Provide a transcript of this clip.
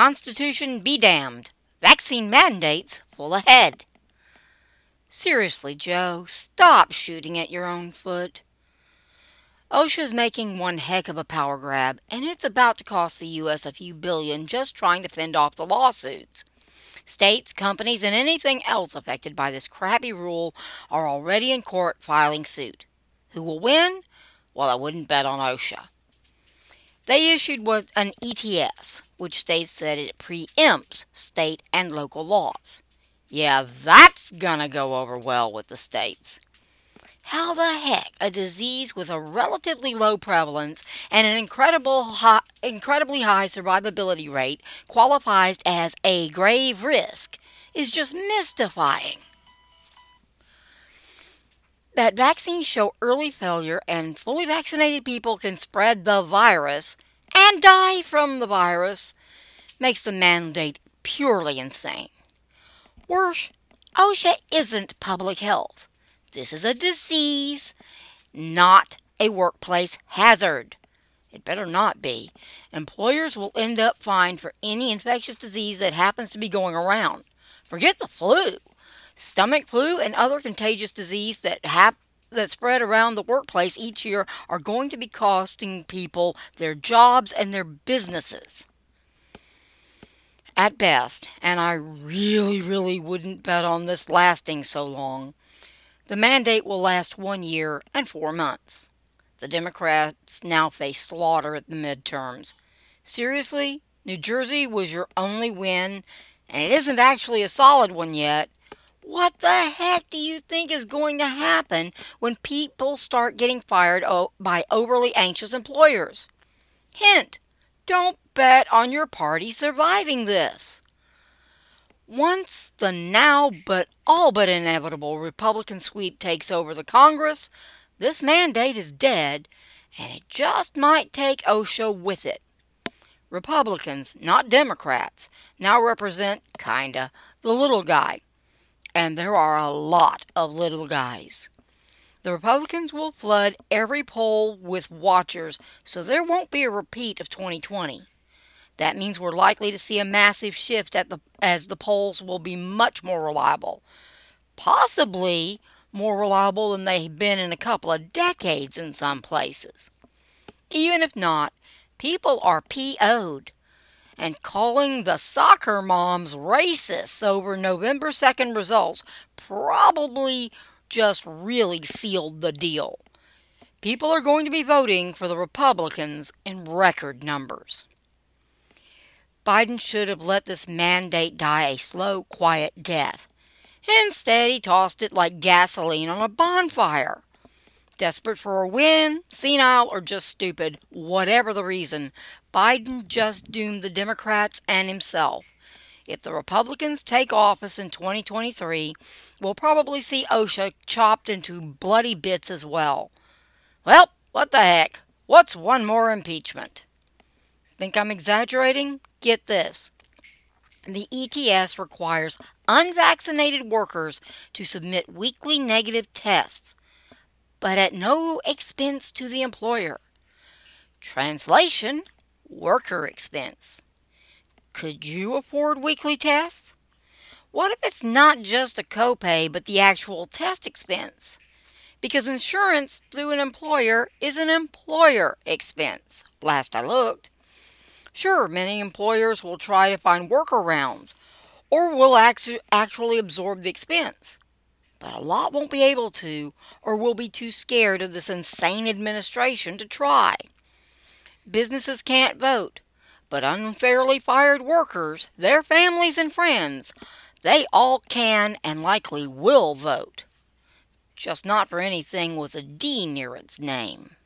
Constitution be damned. Vaccine mandates full ahead. Seriously, Joe, stop shooting at your own foot. OSHA is making one heck of a power grab, and it's about to cost the U.S. a few billion just trying to fend off the lawsuits. States, companies, and anything else affected by this crappy rule are already in court filing suit. Who will win? Well, I wouldn't bet on OSHA. They issued what an ETS, which states that it preempts state and local laws. Yeah, that's gonna go over well with the states. How the heck a disease with a relatively low prevalence and an incredible high, incredibly high survivability rate qualifies as a grave risk is just mystifying. That vaccines show early failure and fully vaccinated people can spread the virus and die from the virus makes the mandate purely insane. Worse, OSHA isn't public health. This is a disease, not a workplace hazard. It better not be. Employers will end up fined for any infectious disease that happens to be going around. Forget the flu. Stomach flu and other contagious disease that hap- that spread around the workplace each year are going to be costing people their jobs and their businesses. At best, and I really, really wouldn't bet on this lasting so long. The mandate will last one year and four months. The Democrats now face slaughter at the midterms. Seriously? New Jersey was your only win, and it isn't actually a solid one yet. What the heck do you think is going to happen when people start getting fired by overly anxious employers? Hint don't bet on your party surviving this. Once the now but all but inevitable Republican sweep takes over the Congress, this mandate is dead, and it just might take OSHA with it. Republicans, not Democrats, now represent, kinda, the little guy. And there are a lot of little guys. The Republicans will flood every poll with watchers, so there won't be a repeat of 2020. That means we're likely to see a massive shift the, as the polls will be much more reliable. Possibly more reliable than they've been in a couple of decades in some places. Even if not, people are PO'd. And calling the soccer moms racists over November 2nd results probably just really sealed the deal. People are going to be voting for the Republicans in record numbers. Biden should have let this mandate die a slow, quiet death. Instead, he tossed it like gasoline on a bonfire. Desperate for a win, senile, or just stupid, whatever the reason, Biden just doomed the Democrats and himself. If the Republicans take office in 2023, we'll probably see OSHA chopped into bloody bits as well. Well, what the heck? What's one more impeachment? Think I'm exaggerating? Get this. The ETS requires unvaccinated workers to submit weekly negative tests, but at no expense to the employer. Translation Worker expense. Could you afford weekly tests? What if it's not just a copay, but the actual test expense? Because insurance through an employer is an employer expense, last I looked. Sure, many employers will try to find workarounds or will actually absorb the expense. But a lot won't be able to or will be too scared of this insane administration to try. Businesses can't vote, but unfairly fired workers, their families and friends, they all can and likely will vote. Just not for anything with a D near its name.